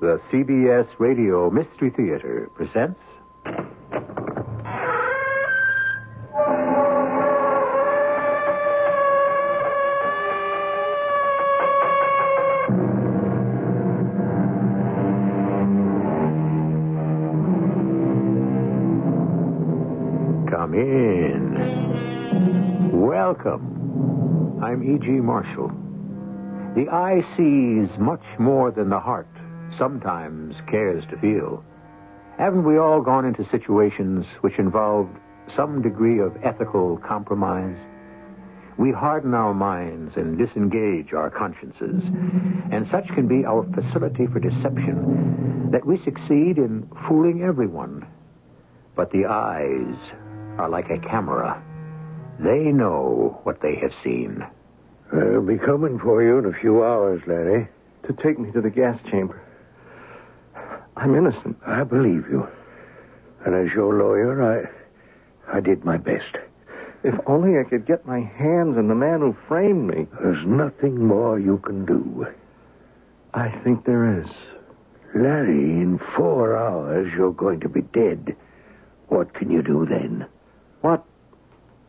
The CBS Radio Mystery Theater presents. Come in. Welcome. I'm E.G. Marshall. The eye sees much more than the heart sometimes cares to feel. Haven't we all gone into situations which involved some degree of ethical compromise? We harden our minds and disengage our consciences, and such can be our facility for deception that we succeed in fooling everyone. But the eyes are like a camera. They know what they have seen. I'll be coming for you in a few hours, Larry. To take me to the gas chamber. I'm innocent. I believe you. And as your lawyer, I I did my best. If only I could get my hands on the man who framed me. There's nothing more you can do. I think there is. Larry, in four hours you're going to be dead. What can you do then? What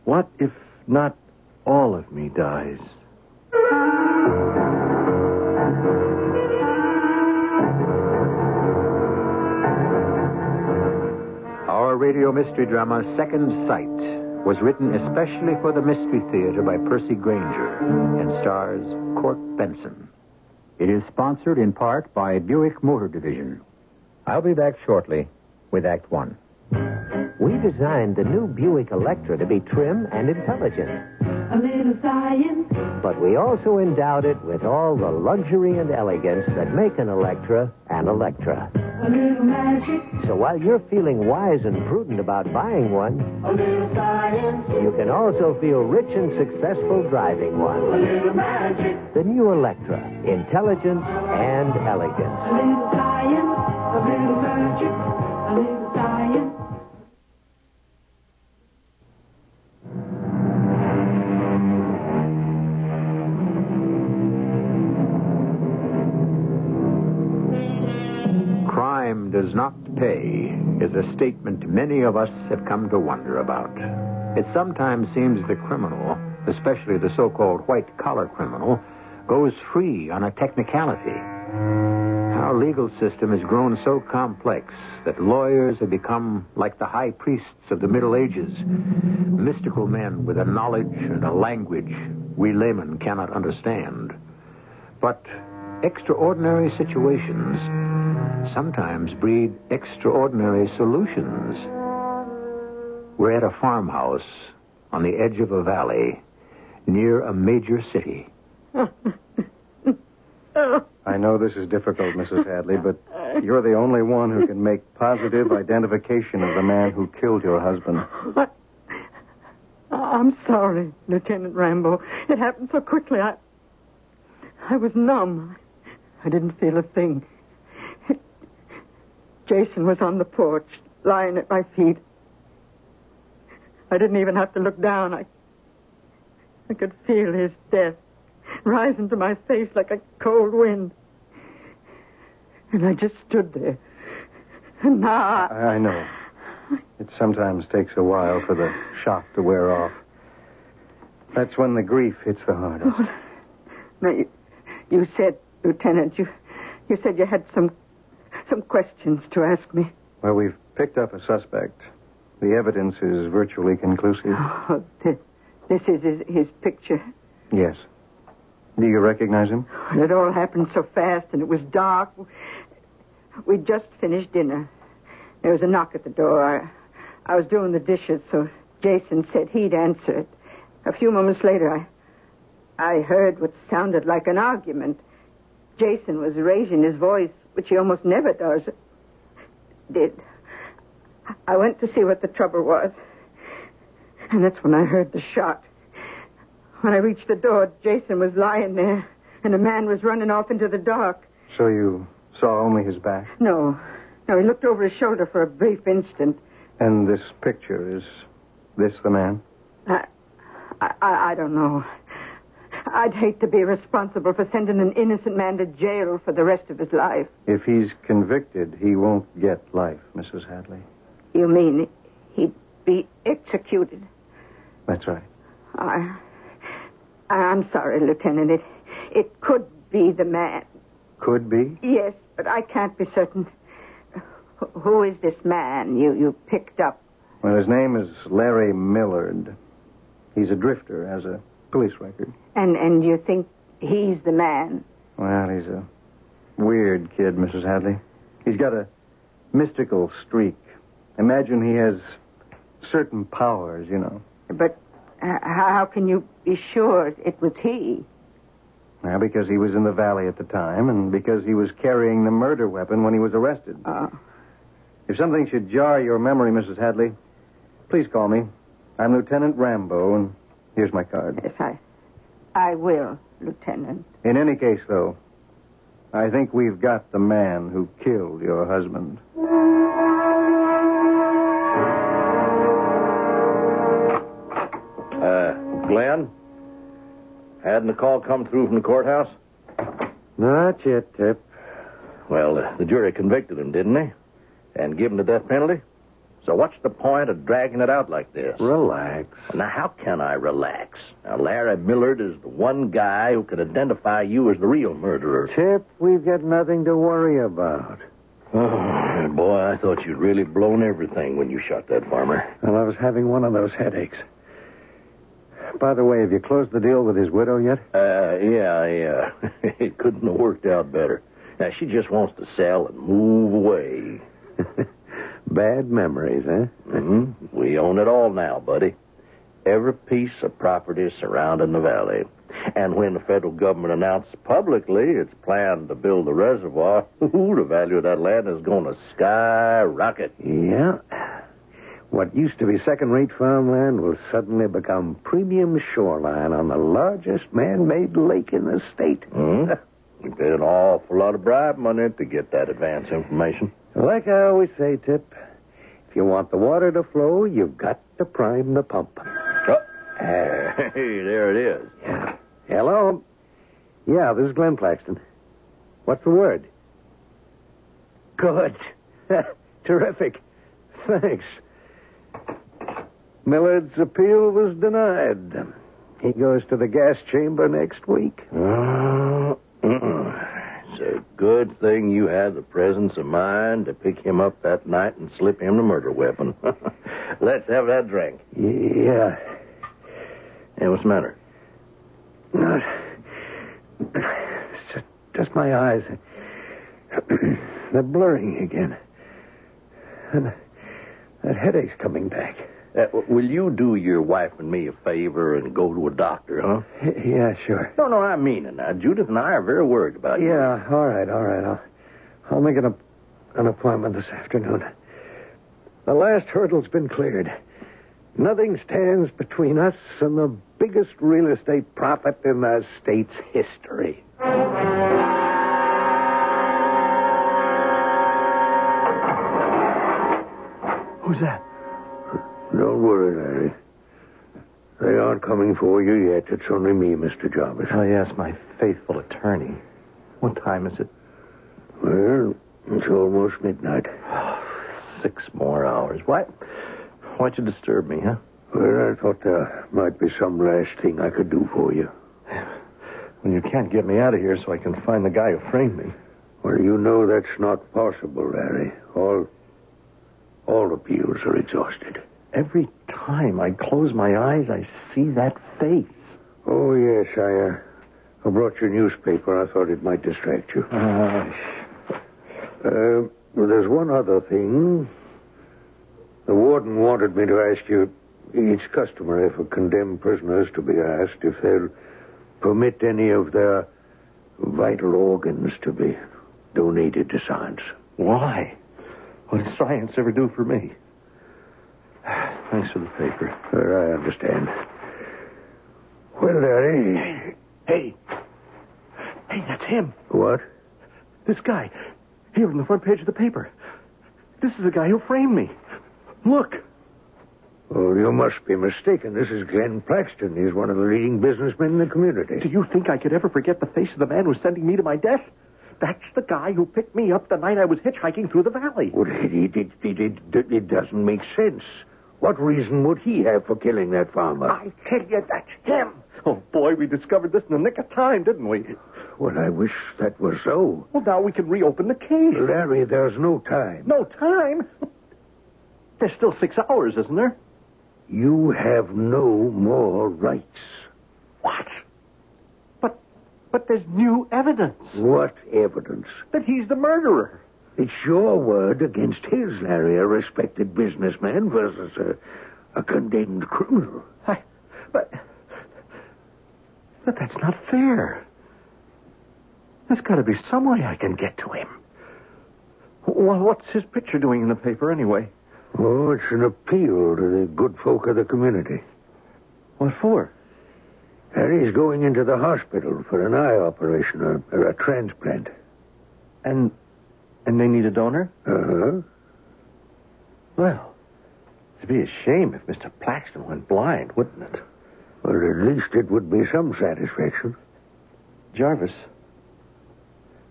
what if not all of me dies? Radio mystery drama, Second Sight, was written especially for the Mystery Theater by Percy Granger and stars Court Benson. It is sponsored in part by Buick Motor Division. I'll be back shortly with Act One. We designed the new Buick Electra to be trim and intelligent. A little science. But we also endowed it with all the luxury and elegance that make an Electra an Electra. A little magic. So while you're feeling wise and prudent about buying one, A little science. you can also feel rich and successful driving A one. little magic. The new Electra, intelligence and A elegance. little science. A little magic. A little science. Does not pay is a statement many of us have come to wonder about. It sometimes seems the criminal, especially the so called white collar criminal, goes free on a technicality. Our legal system has grown so complex that lawyers have become like the high priests of the Middle Ages, mystical men with a knowledge and a language we laymen cannot understand. But extraordinary situations sometimes breed extraordinary solutions. We're at a farmhouse on the edge of a valley near a major city. I know this is difficult, Mrs. Hadley, but you're the only one who can make positive identification of the man who killed your husband. What? I'm sorry, Lieutenant Rambo. It happened so quickly. I, I was numb. I didn't feel a thing. Jason was on the porch, lying at my feet. I didn't even have to look down. I, I could feel his death rising to my face like a cold wind. And I just stood there. And now I... I, know. It sometimes takes a while for the shock to wear off. That's when the grief hits the hardest. Now, you, you said, Lieutenant, you, you said you had some, some questions to ask me. Well, we've picked up a suspect. The evidence is virtually conclusive. Oh, this, this is his, his picture. Yes. Do you recognize him? It all happened so fast, and it was dark. We'd just finished dinner. There was a knock at the door. I, I was doing the dishes, so Jason said he'd answer it. A few moments later, I, I heard what sounded like an argument. Jason was raising his voice, which he almost never does. Did, I went to see what the trouble was. And that's when I heard the shot. When I reached the door, Jason was lying there, and a man was running off into the dark. So you saw only his back? No. No, he looked over his shoulder for a brief instant. And this picture, is this the man? I, I, I don't know. I'd hate to be responsible for sending an innocent man to jail for the rest of his life. If he's convicted, he won't get life, Mrs. Hadley. You mean he'd be executed? That's right. I, I'm sorry, Lieutenant. It, it could be the man. Could be? Yes, but I can't be certain. Who is this man you, you picked up? Well, his name is Larry Millard. He's a drifter, has a police record. And and you think he's the man? Well, he's a weird kid, Mrs. Hadley. He's got a mystical streak. Imagine he has certain powers, you know. But h- how can you be sure it was he? Well, because he was in the valley at the time, and because he was carrying the murder weapon when he was arrested. Uh, If something should jar your memory, Mrs. Hadley, please call me. I'm Lieutenant Rambo, and here's my card. yes, I, I will, Lieutenant. In any case, though, I think we've got the man who killed your husband. Uh, Glenn? Hadn't the call come through from the courthouse? Not yet, Tip. Well, uh, the jury convicted him, didn't they? And give him the death penalty? So what's the point of dragging it out like this? Relax. Now, how can I relax? Now, Larry Millard is the one guy who can identify you as the real murderer. Tip, we've got nothing to worry about. Oh, boy, I thought you'd really blown everything when you shot that farmer. Well, I was having one of those headaches. By the way, have you closed the deal with his widow yet? Uh, yeah, yeah. it couldn't have worked out better. Now, she just wants to sell and move away. Bad memories, eh? hmm We own it all now, buddy. Every piece of property surrounding the valley. And when the federal government announced publicly its plan to build the reservoir, ooh, the value of that land is going to skyrocket. Yeah. What used to be second rate farmland will suddenly become premium shoreline on the largest man made lake in the state. Hmm? We paid an awful lot of bribe money to get that advance information. Like I always say, Tip, if you want the water to flow, you've got to prime the pump. Oh, hey, there it is. Yeah. Hello? Yeah, this is Glenn Claxton. What's the word? Good. Terrific. Thanks. Millard's appeal was denied. He goes to the gas chamber next week. Uh. It's a good thing you had the presence of mind to pick him up that night and slip him the murder weapon. Let's have that drink. Yeah. Hey, what's the matter? Not. It's just, just my eyes. They're blurring again. And that headache's coming back. Uh, will you do your wife and me a favor and go to a doctor, huh? Yeah, sure. No, no, I mean it now. Judith and I are very worried about you. Yeah, all right, all right. I'll, I'll make an, ap- an appointment this afternoon. The last hurdle's been cleared. Nothing stands between us and the biggest real estate profit in the state's history. Who's that? Don't worry, Larry. They aren't coming for you yet. It's only me, Mr. Jarvis. Oh, yes, my faithful attorney. What time is it? Well, it's almost midnight. Six more hours. Why? Why'd you disturb me, huh? Well, I thought there might be some last thing I could do for you. Well, you can't get me out of here so I can find the guy who framed me. Well, you know that's not possible, Larry. All, all appeals are exhausted. Every time I close my eyes, I see that face. Oh, yes, I, uh, I brought your newspaper. I thought it might distract you. Uh, Uh, there's one other thing. The warden wanted me to ask you, it's customary for condemned prisoners to be asked if they'll permit any of their vital organs to be donated to science. why? What does science ever do for me? Thanks for the paper. I understand. Well, Larry. Hey. Hey, that's him. What? This guy. Here on the front page of the paper. This is the guy who framed me. Look. Oh, you must be mistaken. This is Glenn Plaxton. He's one of the leading businessmen in the community. Do you think I could ever forget the face of the man who's sending me to my death? That's the guy who picked me up the night I was hitchhiking through the valley. Well, it, it, it, it, it doesn't make sense. What reason would he have for killing that farmer? I tell you, that's him. Oh, boy, we discovered this in the nick of time, didn't we? Well, I wish that were so. Well, now we can reopen the case. Larry, there's no time. No time? There's still six hours, isn't there? You have no more rights. What? But, but there's new evidence What evidence? that he's the murderer. It's your word against his, Larry, a respected businessman versus a, a condemned criminal. I, but, but that's not fair. There's got to be some way I can get to him. Well, what's his picture doing in the paper anyway? Oh, it's an appeal to the good folk of the community. What for? Harry's going into the hospital for an eye operation or, or a transplant. And, and they need a donor? Uh-huh. Well, it'd be a shame if Mr. Plaxton went blind, wouldn't it? Well, at least it would be some satisfaction. Jarvis.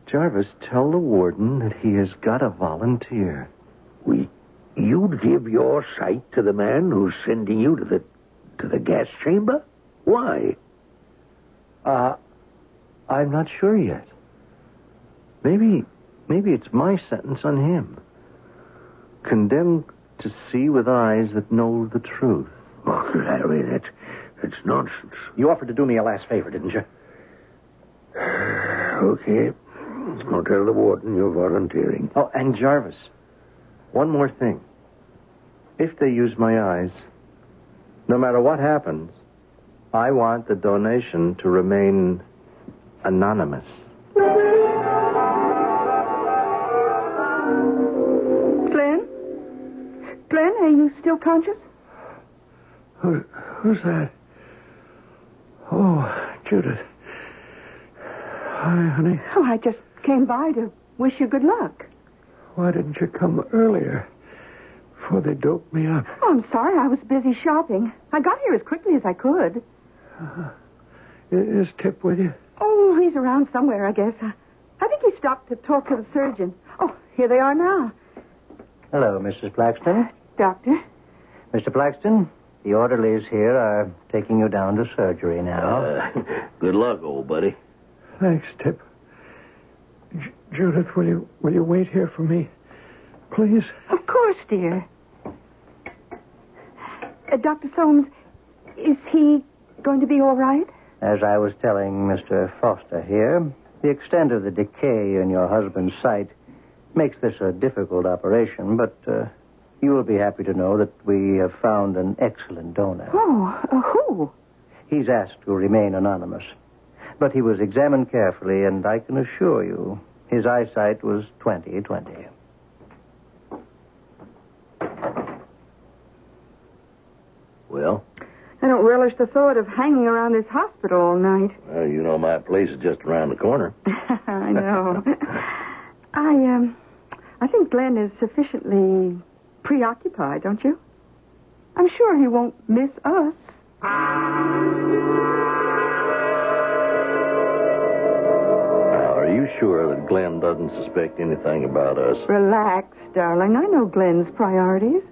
Jarvis, tell the warden that he has got a volunteer. We, you'd give your sight to the man who's sending you to the to the gas chamber? Why? Uh, I'm not sure yet. Maybe, maybe it's my sentence on him. Condemned to see with eyes that know the truth. Oh, Larry, that's that's nonsense. You offered to do me a last favor, didn't you? Okay. I'll tell the warden you're volunteering. Oh, and Jarvis, one more thing. If they use my eyes, no matter what happens, I want the donation to remain anonymous. Are you still conscious? Who, who's that? Oh, Judith. Hi, honey. Oh, I just came by to wish you good luck. Why didn't you come earlier? Before they doped me up. Oh, I'm sorry. I was busy shopping. I got here as quickly as I could. Uh, is Tip with you? Oh, he's around somewhere, I guess. I, I think he stopped to talk to the surgeon. Oh, here they are now. Hello, Mrs. Plaxton. Doctor. Mr. Plaxton, the orderlies here are taking you down to surgery now. Uh, good luck, old buddy. Thanks, Tip. J- Judith, will you will you wait here for me, please? Of course, dear. Uh, Dr. Soames, is he going to be all right? As I was telling Mr. Foster here, the extent of the decay in your husband's sight makes this a difficult operation, but uh, you will be happy to know that we have found an excellent donor. Oh, uh, who? He's asked to remain anonymous, but he was examined carefully, and I can assure you his eyesight was 20 20. Well, I don't relish the thought of hanging around this hospital all night. uh, you know my place is just around the corner. I know. I um I think Glenn is sufficiently preoccupied, don't you? I'm sure he won't miss us. Are you sure that Glenn doesn't suspect anything about us? Relax, darling. I know Glenn's priorities.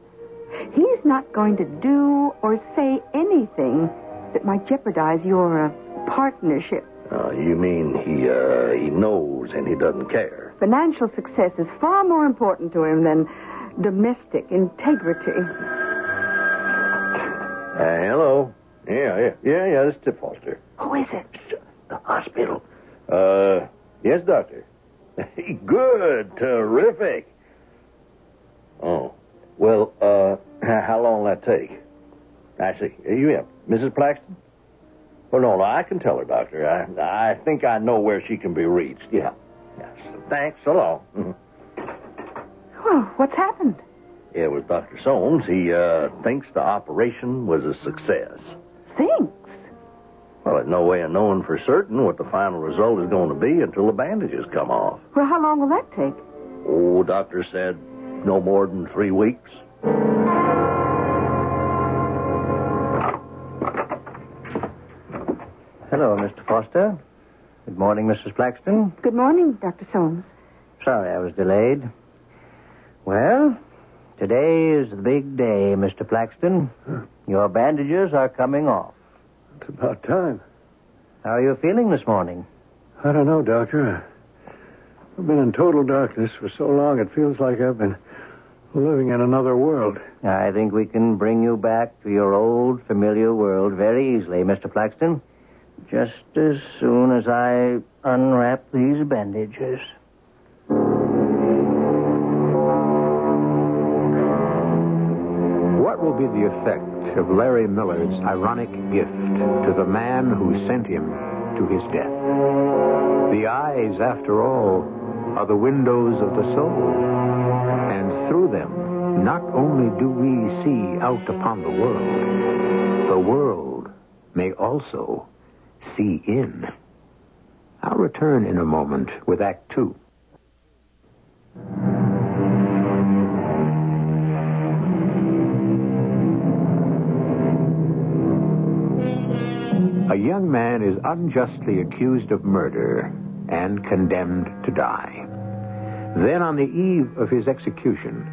He's not going to do or say anything that might jeopardize your uh, partnership. Uh, you mean he uh, he knows and he doesn't care? Financial success is far more important to him than domestic integrity. Uh, hello. Yeah, yeah, yeah, yeah. This is Tip Foster. Who is it? The hospital. Uh, yes, doctor. Good, terrific. Oh, well, uh, how long will that take? I see. You have Mrs. Plaxton? Well, no, no, I can tell her, doctor. I, I think I know where she can be reached. Yeah. Yes. Thanks. So long. Mhm. Well, what's happened? Yeah, with Dr. Soames. He uh, thinks the operation was a success. Thinks? Well, there's no way of knowing for certain what the final result is going to be until the bandages come off. Well, how long will that take? Oh, doctor said no more than three weeks. Hello, Mr. Foster. Good morning, Mrs. Flaxton. Good morning, Dr. Soames. Sorry I was delayed. Well, today is the big day, Mr. Flaxton. Your bandages are coming off. It's about time. How are you feeling this morning? I don't know, Doctor. I've been in total darkness for so long it feels like I've been living in another world. I think we can bring you back to your old familiar world very easily, Mr. Flaxton. Just as soon as I unwrap these bandages. The effect of Larry Millard's ironic gift to the man who sent him to his death? The eyes, after all, are the windows of the soul. And through them, not only do we see out upon the world, the world may also see in. I'll return in a moment with Act Two. A young man is unjustly accused of murder and condemned to die. Then, on the eve of his execution,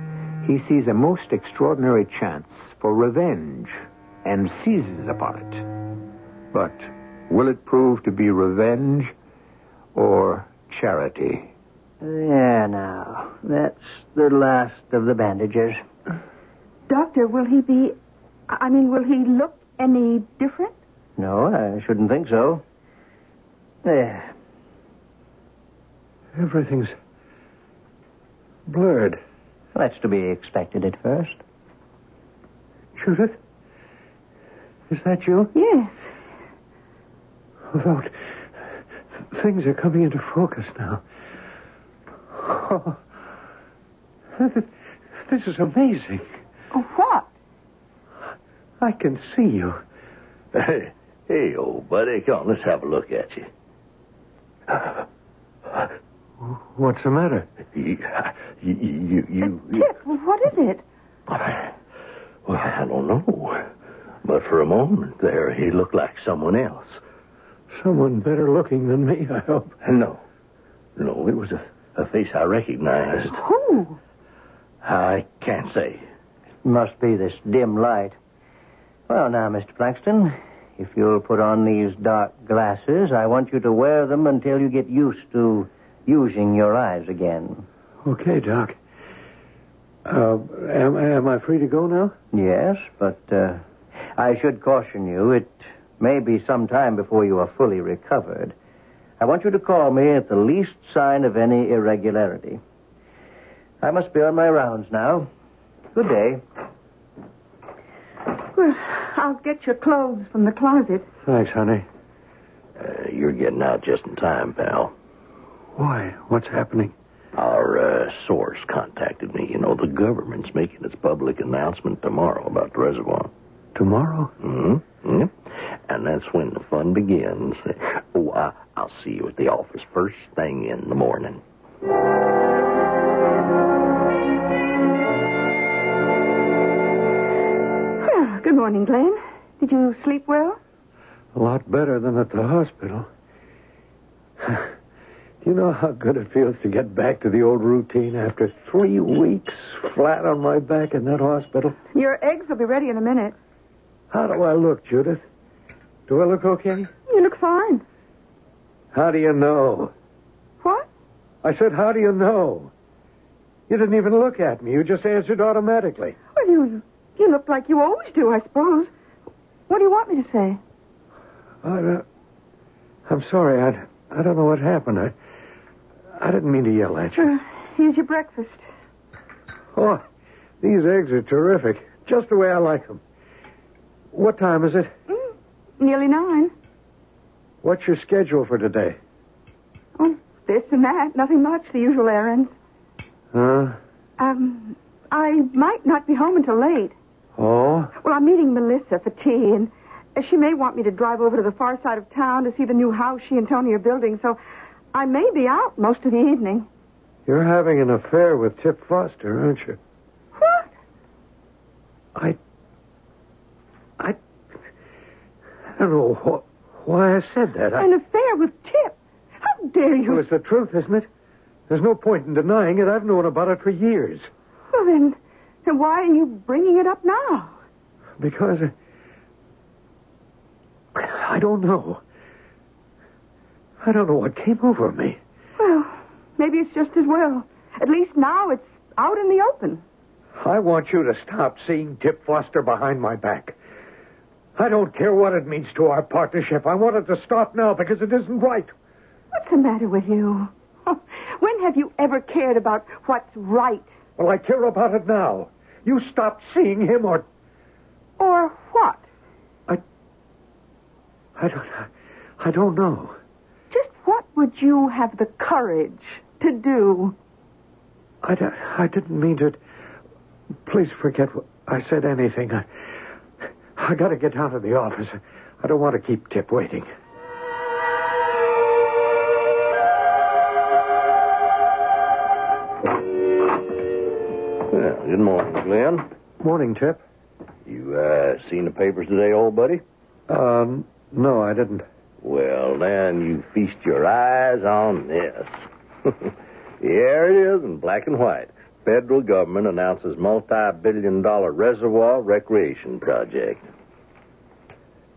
he sees a most extraordinary chance for revenge and seizes upon it. But will it prove to be revenge or charity? There now. That's the last of the bandages. Doctor, will he be. I mean, will he look any different? No, I shouldn't think so. There. Everything's blurred. That's to be expected at first. Judith? Is that you? Yes. Although things are coming into focus now. Oh, this is amazing. Oh, what? I can see you. Hey, hey, old buddy, come on, let's have a look at you. What's the matter? You, you, you, uh, you, Tip, what is it? Well, I don't know. But for a moment there, he looked like someone else. Someone better looking than me, I hope. No. No, it was a, a face I recognized. Who? I can't say. Must be this dim light. Well, now, Mr. Flaxton, if you'll put on these dark glasses, I want you to wear them until you get used to using your eyes again. Okay, Doc. Uh, am, am I free to go now? Yes, but uh, I should caution you, it may be some time before you are fully recovered. I want you to call me at the least sign of any irregularity. I must be on my rounds now. Good day. Well, I'll get your clothes from the closet. Thanks, honey. Uh, you're getting out just in time, pal. Why? What's happening? Our uh, source contacted me. You know, the government's making its public announcement tomorrow about the reservoir. Tomorrow? Mm-hmm. Yep. And that's when the fun begins. Oh, I, I'll see you at the office first thing in the morning. Morning, Glenn. Did you sleep well? A lot better than at the hospital. Do you know how good it feels to get back to the old routine after three weeks flat on my back in that hospital? Your eggs will be ready in a minute. How do I look, Judith? Do I look okay? You look fine. How do you know? What? I said, how do you know? You didn't even look at me. You just answered automatically. Well, you you look like you always do, I suppose. What do you want me to say? I, uh, I'm sorry. I, I don't know what happened. I, I didn't mean to yell at you. Uh, here's your breakfast. Oh, these eggs are terrific. Just the way I like them. What time is it? Mm, nearly nine. What's your schedule for today? Oh, this and that. Nothing much. The usual errands. Huh? Um, I might not be home until late. Oh? Well, I'm meeting Melissa for tea, and she may want me to drive over to the far side of town to see the new house she and Tony are building, so I may be out most of the evening. You're having an affair with Tip Foster, aren't you? What? I. I. I don't know wh- why I said that. I, An affair with Tip? How dare you? well, it's the truth, isn't it? There's no point in denying it. I've known about it for years. Well, then, then why are you bringing it up now? Because. uh, I don't know. I don't know what came over me. Well, maybe it's just as well. At least now it's out in the open. I want you to stop seeing Tip Foster behind my back. I don't care what it means to our partnership. I want it to stop now because it isn't right. What's the matter with you? When have you ever cared about what's right? Well, I care about it now. You stopped seeing him or Or what? I I don't I don't know. Just what would you have the courage to do? I, I didn't mean to. Please forget what I said anything. I, I got to get down to the office. I don't want to keep Tip waiting. Good morning, Glenn. Morning, Tip. You uh, seen the papers today, old buddy? Um, no, I didn't. Well, then you feast your eyes on this. Here it is in black and white. Federal government announces multi-billion dollar reservoir recreation project.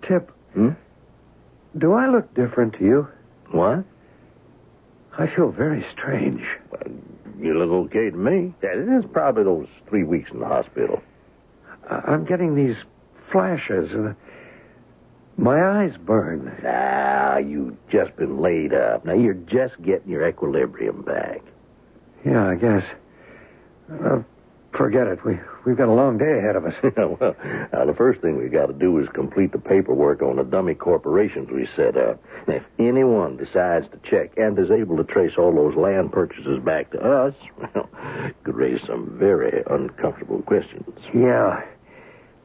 Tip, Hmm? do I look different to you? What? I feel very strange. Well, you look okay to me. Yeah, it is probably those three weeks in the hospital. I'm getting these flashes, and my eyes burn. Ah, you've just been laid up. Now, you're just getting your equilibrium back. Yeah, I guess. Uh, forget it. We we've got a long day ahead of us. well, now, the first thing we got to do is complete the paperwork on the dummy corporations we set up. If anyone decides to check and is able to trace all those land purchases back to us, well, could raise some very uncomfortable questions. yeah.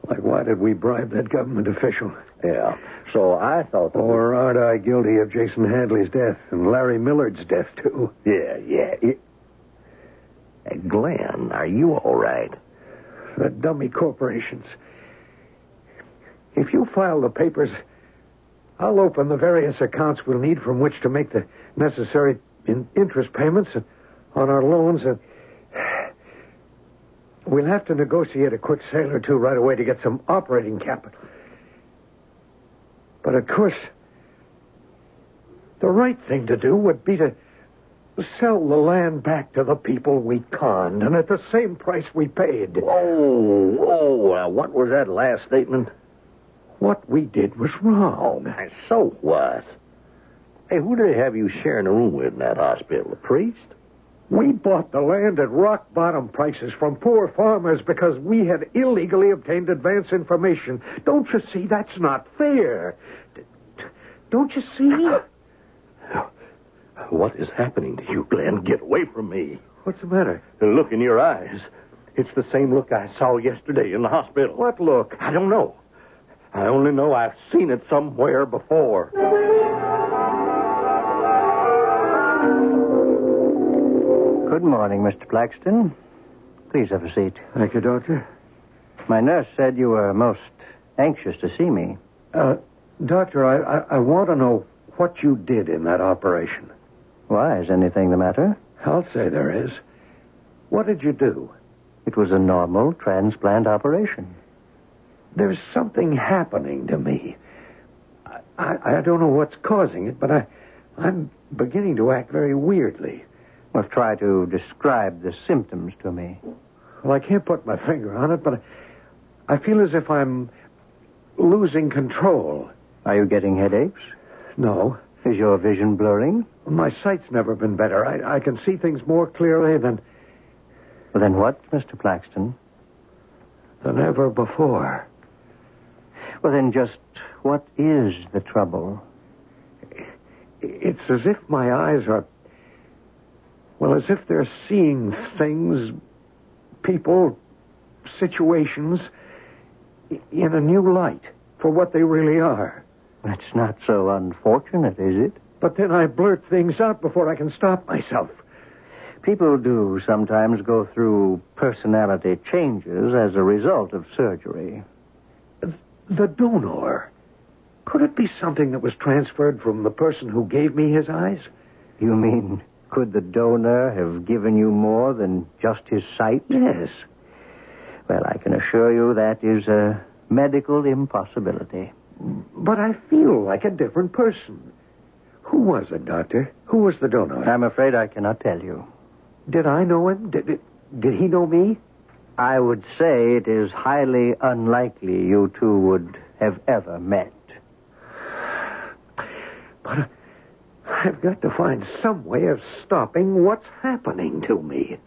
Like, why did we bribe that government official? Yeah. So I thought that. Or aren't I guilty of Jason Hadley's death and Larry Millard's death, too? Yeah, yeah. It... Glenn, are you all right? The dummy corporations. If you file the papers, I'll open the various accounts we'll need from which to make the necessary in- interest payments on our loans. And we'll have to negotiate a quick sale or two right away to get some operating capital. But of course, the right thing to do would be to sell the land back to the people we conned, and at the same price we paid. Oh, oh, uh, what was that last statement? What we did was wrong. Uh, So what? Hey, who did they have you sharing a room with in that hospital? A priest? We bought the land at rock bottom prices from poor farmers because we had illegally obtained advance information. Don't you see? That's not fair. Don't you see? What is happening to you, Glenn? Get away from me. What's the matter? The look in your eyes. It's the same look I saw yesterday in the hospital. What look? I don't know. I only know I've seen it somewhere before. Good morning, Mr. Blackston. Please have a seat. Thank you, Doctor. My nurse said you were most anxious to see me. Uh, doctor, I, I, I want to know what you did in that operation. Why, is anything the matter? I'll say there is. What did you do? It was a normal transplant operation. There's something happening to me. I, I, I don't know what's causing it, but I, I'm beginning to act very weirdly. Well, try to describe the symptoms to me. Well, I can't put my finger on it, but I feel as if I'm losing control. Are you getting headaches? No, Is your vision blurring? my sight's never been better. I, I can see things more clearly than, Well, then what, Mr. Plaxton? than ever before. Well, then just what is the trouble? It's as if my eyes are, well, as if they're seeing things, people, situations in a new light for what they really are. That's not so unfortunate, is it? But then I blurt things out before I can stop myself. People do sometimes go through personality changes as a result of surgery. The donor. Could it be something that was transferred from the person who gave me his eyes? You mean, could the donor have given you more than just his sight? Yes. Well, I can assure you that is a medical impossibility. But I feel like a different person. Who was it, Doctor? Who was the donor? I'm afraid I cannot tell you. Did I know him? Did, did, did he know me? I would say it is highly unlikely you two would have ever met. But I've got to find some way of stopping what's happening to me.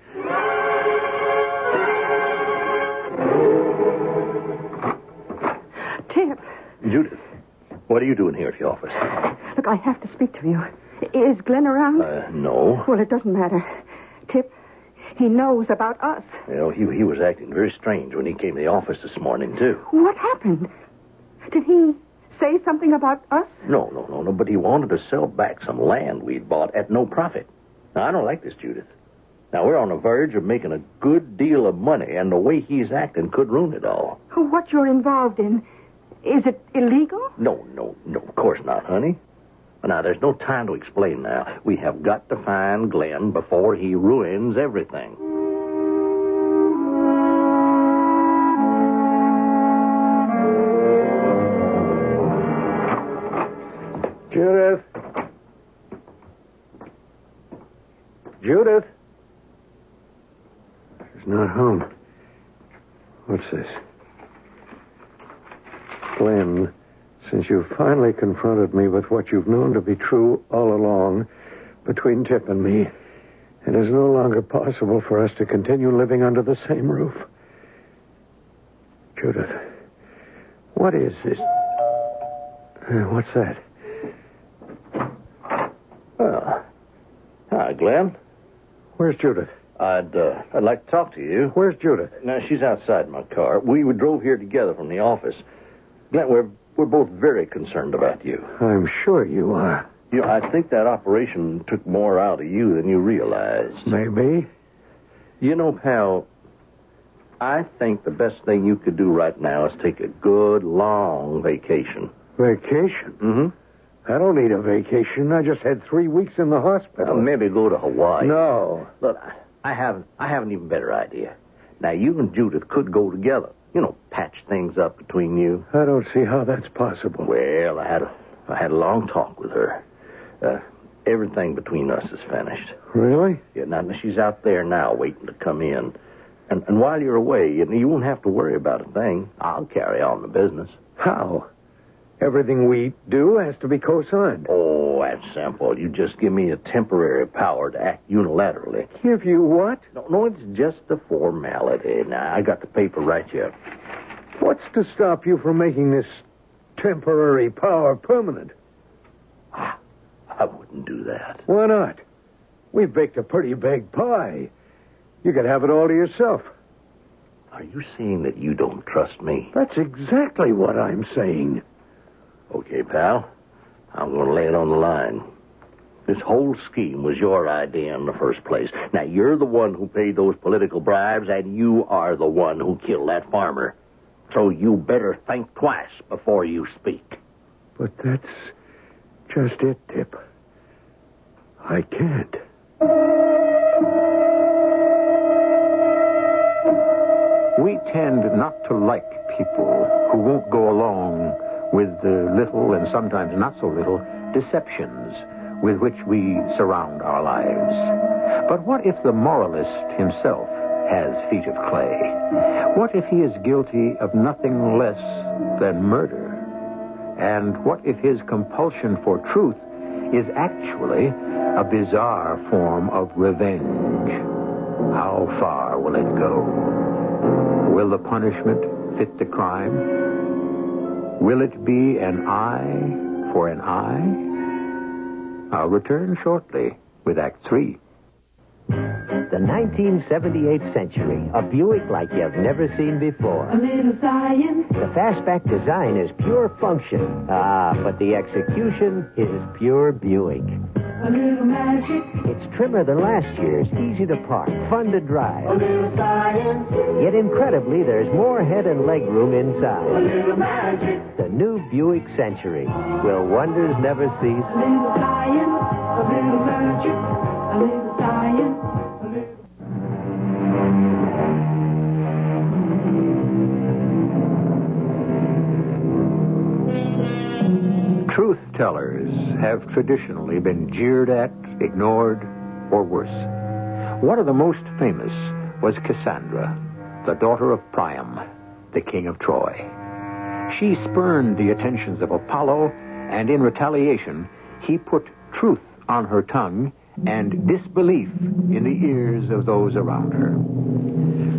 Judith, what are you doing here at the office? look, I have to speak to you. Is Glenn around? Uh, no. Well, it doesn't matter. Tip, he knows about us. You know, he, he was acting very strange when he came to the office this morning, too. What happened? Did he say something about us? No, no, no, no, but he wanted to sell back some land we'd bought at no profit. Now, I don't like this, Judith. Now, we're on the verge of making a good deal of money, and the way he's acting could ruin it all. What you're involved in, is it illegal? No, no, no, of course not, honey. Now, there's no time to explain now. We have got to find Glenn before he ruins everything. Judith. Judith. She's not home. What's this? Glenn, since you've finally confronted me with what you've known to be true all along between Tip and me, it is no longer possible for us to continue living under the same roof. Judith, what is this? Uh, what's that? Well, hi, Glenn. Where's Judith? I'd uh, I'd like to talk to you. Where's Judith? Now she's outside my car. We drove here together from the office. Glenn, we're we're both very concerned about you. I'm sure you are. You know, I think that operation took more out of you than you realized. Maybe. You know, pal, I think the best thing you could do right now is take a good long vacation. Vacation? Mm-hmm. I don't need a vacation. I just had three weeks in the hospital. Well, maybe go to Hawaii. No. Look, I have I have an even better idea. Now you and Judith could go together. You know, patch things up between you. I don't see how that's possible. Well, I had a I had a long talk with her. Uh, everything between us is finished. Really? Yeah, now she's out there now, waiting to come in. And and while you're away, you, you won't have to worry about a thing. I'll carry on the business. How? Everything we do has to be co-signed. Oh, that's simple. You just give me a temporary power to act unilaterally. Give you what? No, no, it's just a formality. Now, I got the paper right here. What's to stop you from making this temporary power permanent? Ah, I wouldn't do that. Why not? We've baked a pretty big pie. You could have it all to yourself. Are you saying that you don't trust me? That's exactly what I'm saying. Okay, pal. I'm going to lay it on the line. This whole scheme was your idea in the first place. Now, you're the one who paid those political bribes, and you are the one who killed that farmer. So you better think twice before you speak. But that's just it, Tip. I can't. We tend not to like people who won't go along with the little and sometimes not so little deceptions with which we surround our lives. But what if the moralist himself has feet of clay? What if he is guilty of nothing less than murder? And what if his compulsion for truth is actually a bizarre form of revenge? How far will it go? Will the punishment fit the crime? Will it be an eye for an eye? I'll return shortly with Act Three. The the 1978 Century, a Buick like you've never seen before. A little science. The fastback design is pure function. Ah, but the execution is pure Buick. A little magic. It's trimmer than last year's, easy to park, fun to drive. A little science. Yet incredibly, there's more head and leg room A inside. little magic. The new Buick Century. Will wonders never cease? A little science. A little magic. A little science. A little... tellers have traditionally been jeered at, ignored, or worse. One of the most famous was Cassandra, the daughter of Priam, the king of Troy. She spurned the attentions of Apollo, and in retaliation, he put truth on her tongue and disbelief in the ears of those around her.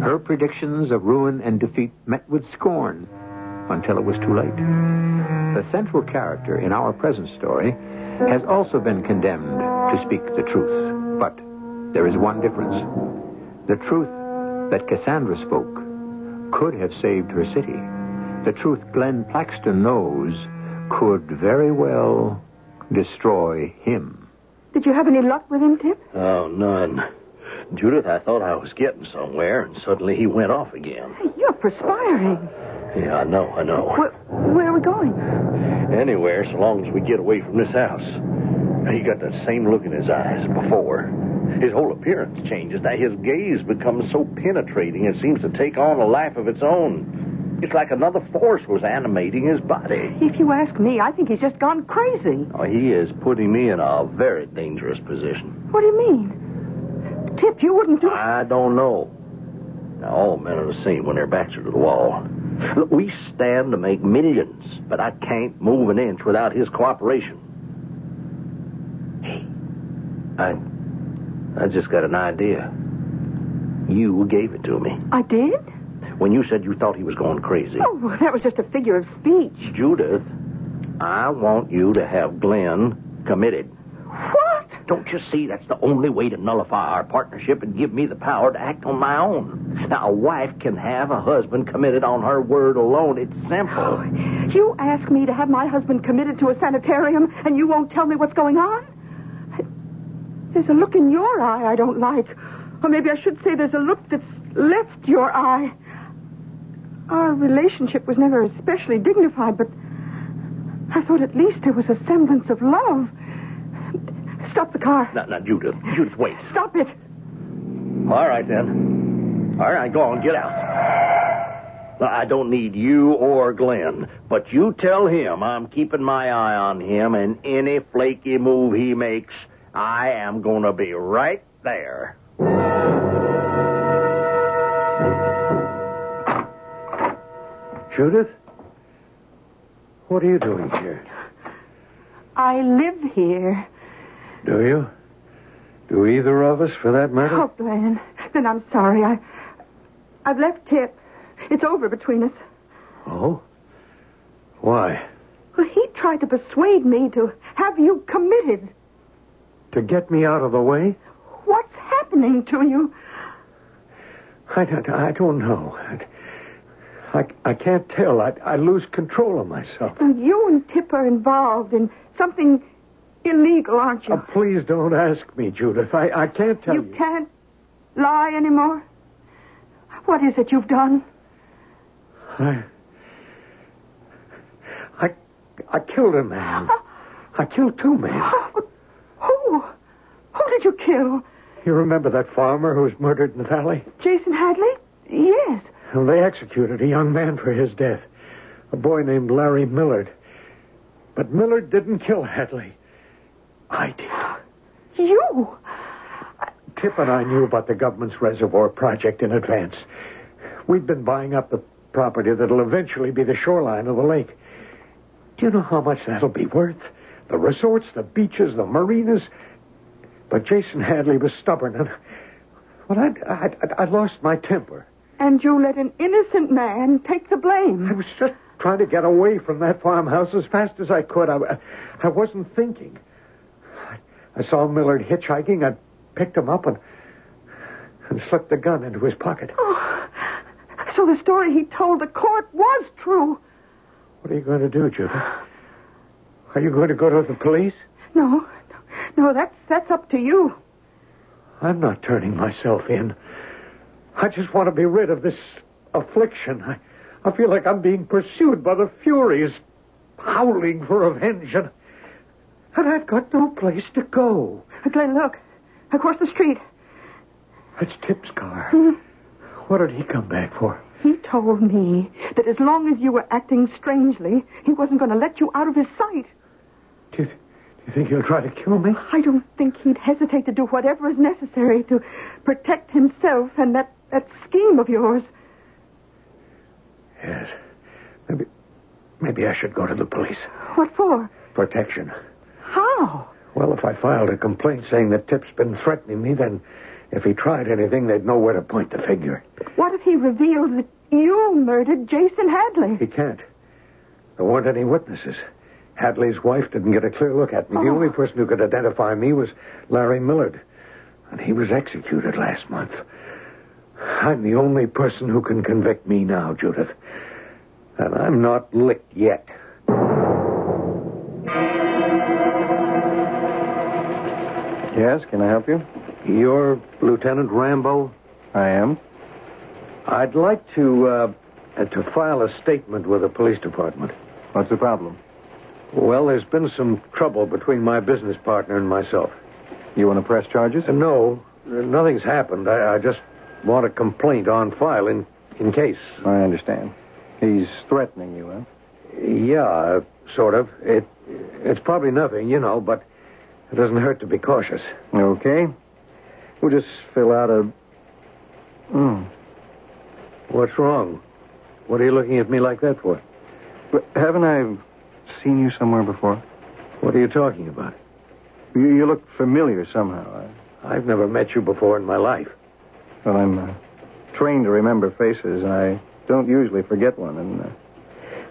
Her predictions of ruin and defeat met with scorn until it was too late. The central character in our present story has also been condemned to speak the truth. But there is one difference. The truth that Cassandra spoke could have saved her city. The truth Glenn Plaxton knows could very well destroy him. Did you have any luck with him, Tip? Oh, none. Judith, I thought I was getting somewhere, and suddenly he went off again. Hey, you're perspiring. Yeah, I know, I know. Where, where are we going? Anywhere, so long as we get away from this house. He got that same look in his eyes before. His whole appearance changes. Now, his gaze becomes so penetrating, it seems to take on a life of its own. It's like another force was animating his body. If you ask me, I think he's just gone crazy. Oh, he is putting me in a very dangerous position. What do you mean? Tip, you wouldn't do. I don't know. Now, all men are the same when their backs are to the wall. Look, we stand to make millions, but I can't move an inch without his cooperation. Hey, I, I just got an idea. You gave it to me I did? when you said you thought he was going crazy. Oh, well, that was just a figure of speech. Judith, I want you to have Glenn committed. Don't you see that's the only way to nullify our partnership and give me the power to act on my own? Now, a wife can have a husband committed on her word alone. It's simple. Oh, you ask me to have my husband committed to a sanitarium, and you won't tell me what's going on? There's a look in your eye I don't like. Or maybe I should say there's a look that's left your eye. Our relationship was never especially dignified, but I thought at least there was a semblance of love. Stop the car. Now, now, Judith, Judith, wait. Stop it. All right, then. All right, go on, get out. Now, I don't need you or Glenn, but you tell him I'm keeping my eye on him, and any flaky move he makes, I am going to be right there. Judith? What are you doing here? I live here. Do you? Do either of us, for that matter? Oh, Glenn. Then I'm sorry. I, I've left Tip. It's over between us. Oh? Why? Well, he tried to persuade me to have you committed. To get me out of the way? What's happening to you? I don't, I don't know. I, I, I can't tell. I, I lose control of myself. You and Tip are involved in something illegal, aren't you? Oh, please don't ask me, Judith. I, I can't tell you. you can't lie anymore. What is it you've done? I, I, I killed a man. I killed two men. Who? Who did you kill? You remember that farmer who was murdered in the valley? Jason Hadley? Yes. Well, they executed a young man for his death, a boy named Larry Millard. But Millard didn't kill Hadley. I did. You? Tip and I knew about the government's reservoir project in advance. We've been buying up the property that'll eventually be the shoreline of the lake. Do you know how much that'll be worth? The resorts, the beaches, the marinas. But Jason Hadley was stubborn, and well, I, I, I lost my temper. And you let an innocent man take the blame. I was just trying to get away from that farmhouse as fast as I could. I, I wasn't thinking. I, saw Millard hitchhiking. I picked him up, and and slipped the gun into his pocket. Oh, so the story he told the court was true. What are you going to do, Judith? Are you going to go to the police? No, no, that's that's up to you. I'm not turning myself in. I just want to be rid of this affliction. I, I feel like I'm being pursued by the Furies, howling for revenge, and, and I've got no place to go. Glenn, look, across the street. That's Tip's car. Hmm. What did he come back for? He told me that as long as you were acting strangely, he wasn't going to let you out of his sight. Do you, do you think he'll try to kill me? I don't think he'd hesitate to do whatever is necessary to protect himself and that, that scheme of yours. Yes. Maybe, maybe I should go to the police. What for? Protection. How? Well, if I filed a complaint saying that Tip's been threatening me, then if he tried anything, they'd know where to point the finger. What if he reveals that you murdered Jason Hadley? He can't. There weren't any witnesses. Hadley's wife didn't get a clear look at me. The Oh. only person who could identify me was Larry Millard. And he was executed last month. I'm the only person who can convict me now, Judith. And I'm not licked yet. Yes, can I help you? You're Lieutenant Rambo? I am. I'd like to, uh, to file a statement with the police department. What's the problem? Well, there's been some trouble between my business partner and myself. You want to press charges? Uh, no, nothing's happened. I, I just want a complaint on file in, in case. I understand. He's threatening you, huh? Yeah, sort of. It, it's probably nothing, you know, but it doesn't hurt to be cautious. Okay. We'll just fill out a. Hmm. What's wrong? What are you looking at me like that for? But haven't I seen you somewhere before? What are you talking about? You, you look familiar somehow. I've never met you before in my life. Well, I'm uh, trained to remember faces, and I don't usually forget one. And uh,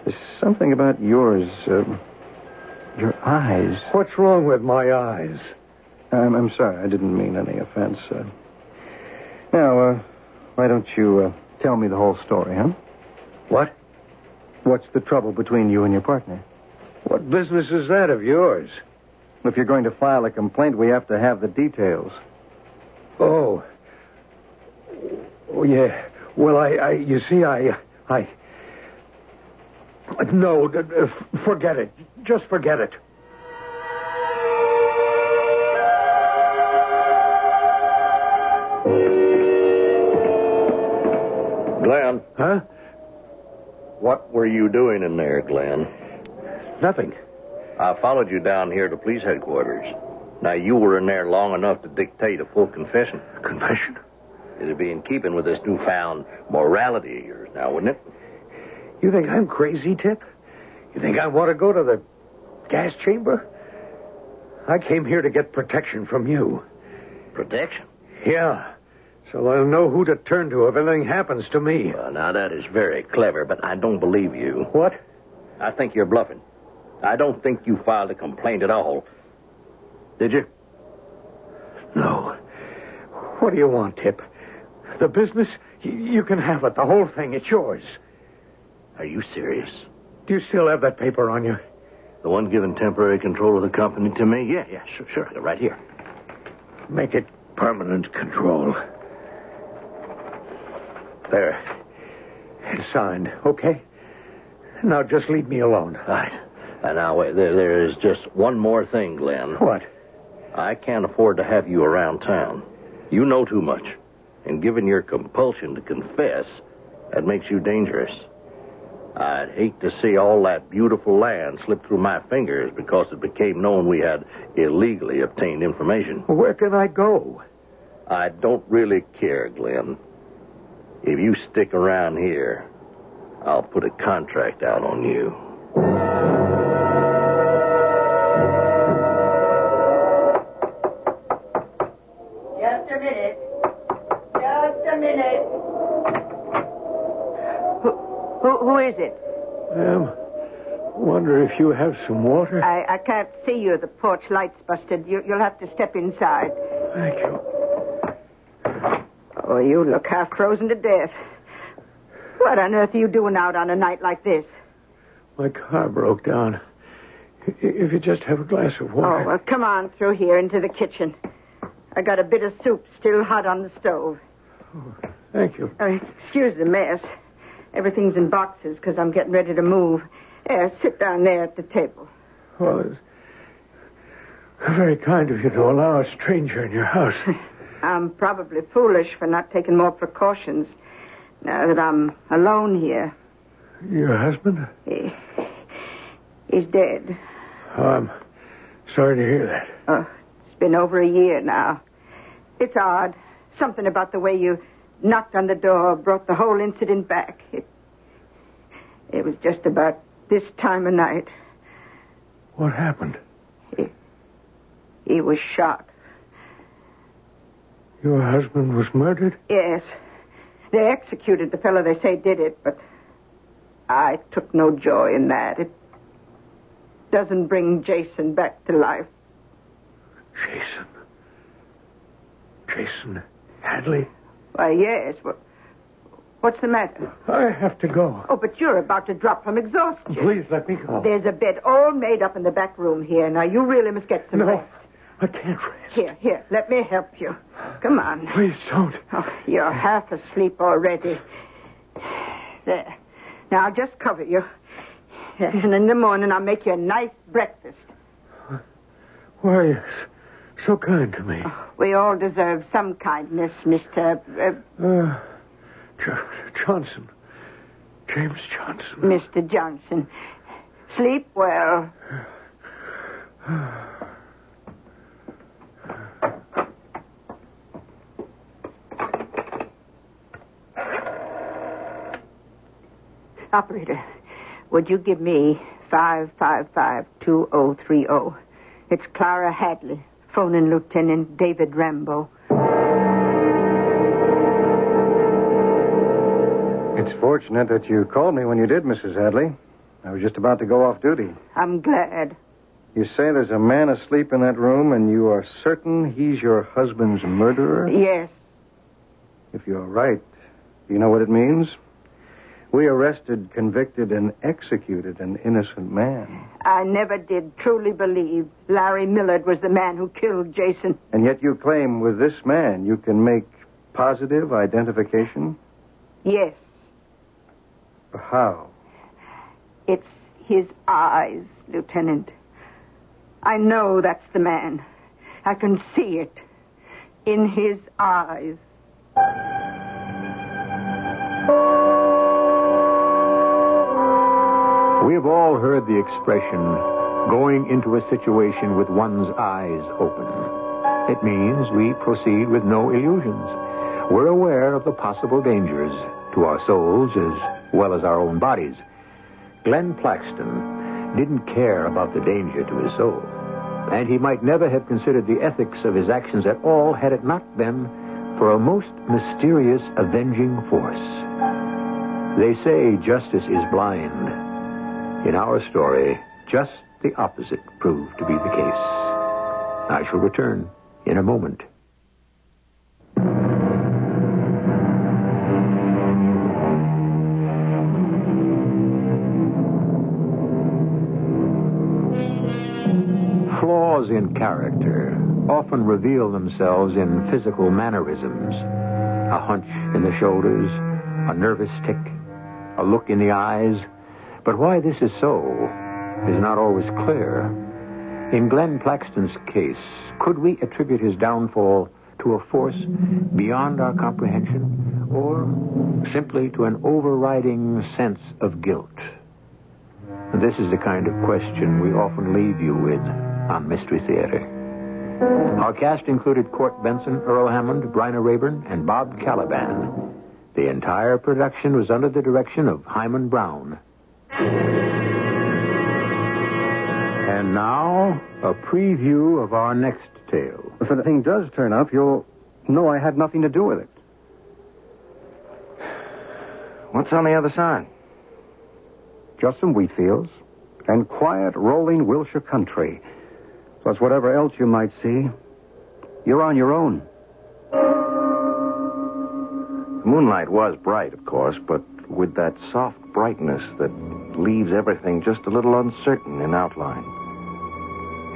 there's something about yours, uh, your eyes. What's wrong with my eyes? I'm, I'm sorry, I didn't mean any offense. Uh, now, uh, why don't you uh, tell me the whole story, huh? What? What's the trouble between you and your partner? What business is that of yours? If you're going to file a complaint, we have to have the details. Oh. Oh, yeah. Well, I, I you see, I, I. No, d- f- forget it. Just forget it. Glenn, Huh? what were you doing in there, Glenn? Nothing. I followed you down here to police headquarters. Now, you were in there long enough to dictate a full confession. Confession? It'd be in keeping with this newfound morality of yours now, wouldn't it? You think I'm crazy, Tip? You think I want to go to the gas chamber? I came here to get protection from you. Protection? Yeah. So I'll know who to turn to if anything happens to me. Well, now, that is very clever, but I don't believe you. What? I think you're bluffing. I don't think you filed a complaint at all. Did you? No. What do you want, Tip? The business? You can have it. The whole thing. It's yours. Are you serious? Do you still have that paper on you? The one giving temporary control of the company to me? Yeah, yeah, sure, sure. I got it Right here. Make it permanent control. There. It's signed, okay? Now just leave me alone. All right. And now, wait, there, there is just one more thing, Glenn. What? I can't afford to have you around town. You know too much. And given your compulsion to confess, that makes you dangerous. I'd hate to see all that beautiful land slip through my fingers because it became known we had illegally obtained information. Where can I go? I don't really care, Glenn. If you stick around here, I'll put a contract out on you. Um, wonder if you have some water? I, I can't see you. The porch light's busted. You, you'll have to step inside. Thank you. Oh, you look half frozen to death. What on earth are you doing out on a night like this? My car broke down. If you just have a glass of water. Oh, well, come on through here into the kitchen. I got a bit of soup still hot on the stove. Oh, Thank you. Uh, excuse the mess. Everything's in boxes because I'm getting ready to move. There, sit down there at the table. Well, it's very kind of you to allow a stranger in your house. I'm probably foolish for not taking more precautions now that I'm alone here. Your husband? He, he's dead. Oh, I'm sorry to hear that. Oh, it's been over a year now. It's odd. Something about the way you knocked on the door brought the whole incident back. It, it was just about this time of night. What happened? He was shot. Your husband was murdered? Yes. They executed the fellow they say did it, but I took no joy in that. It doesn't bring Jason back to life. Jason. Jason Hadley? Why, yes. What, what's the matter? I have to go. Oh, but you're about to drop from exhaustion. Please let me go. Oh, there's a bed all made up in the back room here. Now, you really must get some No. rest. I can't rest. Here, here, let me help you. Come on. Please don't. Oh, you're half asleep already. There. Now, I'll just cover you. And in the morning, I'll make you a nice breakfast. Why are you s- so kind to me? We all deserve some kindness, Mr. Uh, Uh, Jo- Johnson. James Johnson. Mr. Johnson. Sleep well. Operator, would you give me 555-2030? It's Clara Hadley, phoning Lieutenant David Rambo. It's fortunate that you called me when you did, Mrs. Hadley. I was just about to go off duty. I'm glad. You say there's a man asleep in that room, and you are certain he's your husband's murderer? Yes. If you're right, do you know what it means? We arrested, convicted, and executed an innocent man. I never did truly believe Larry Millard was the man who killed Jason. And yet you claim with this man you can make positive identification? Yes, How? it's his eyes, Lieutenant. I know that's the man. I can see it in his eyes. Have all heard the expression, going into a situation with one's eyes open. It means we proceed with no illusions. We're aware of the possible dangers to our souls as well as our own bodies. Glenn Plaxton didn't care about the danger to his soul. And he might never have considered the ethics of his actions at all had it not been for a most mysterious avenging force. They say justice is blind. In our story, just the opposite proved to be the case. I shall return in a moment. Flaws in character often reveal themselves in physical mannerisms. A hunch in the shoulders, a nervous tic, a look in the eyes. But why this is so is not always clear. In Glenn Plaxton's case, could we attribute his downfall to a force beyond our comprehension or simply to an overriding sense of guilt? This is the kind of question we often leave you with on Mystery Theater. Our cast included Court Benson, Earl Hammond, Bryna Raeburn, and Bob Kaliban. The entire production was under the direction of Himan Brown. And now, a preview of our next tale. If the thing does turn up, you'll know I had nothing to do with it. What's on the other side? Just some wheat fields and quiet, rolling Wiltshire country. Plus whatever else you might see. You're on your own. The moonlight was bright, of course, but with that soft brightness that leaves everything just a little uncertain in outline.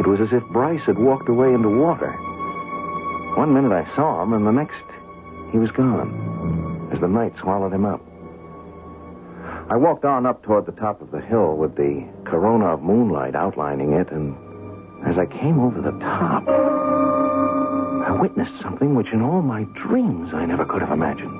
It was as if Bryce had walked away into water. One minute I saw him, and the next he was gone, as the night swallowed him up. I walked on up toward the top of the hill with the corona of moonlight outlining it, and as I came over the top, I witnessed something which in all my dreams I never could have imagined.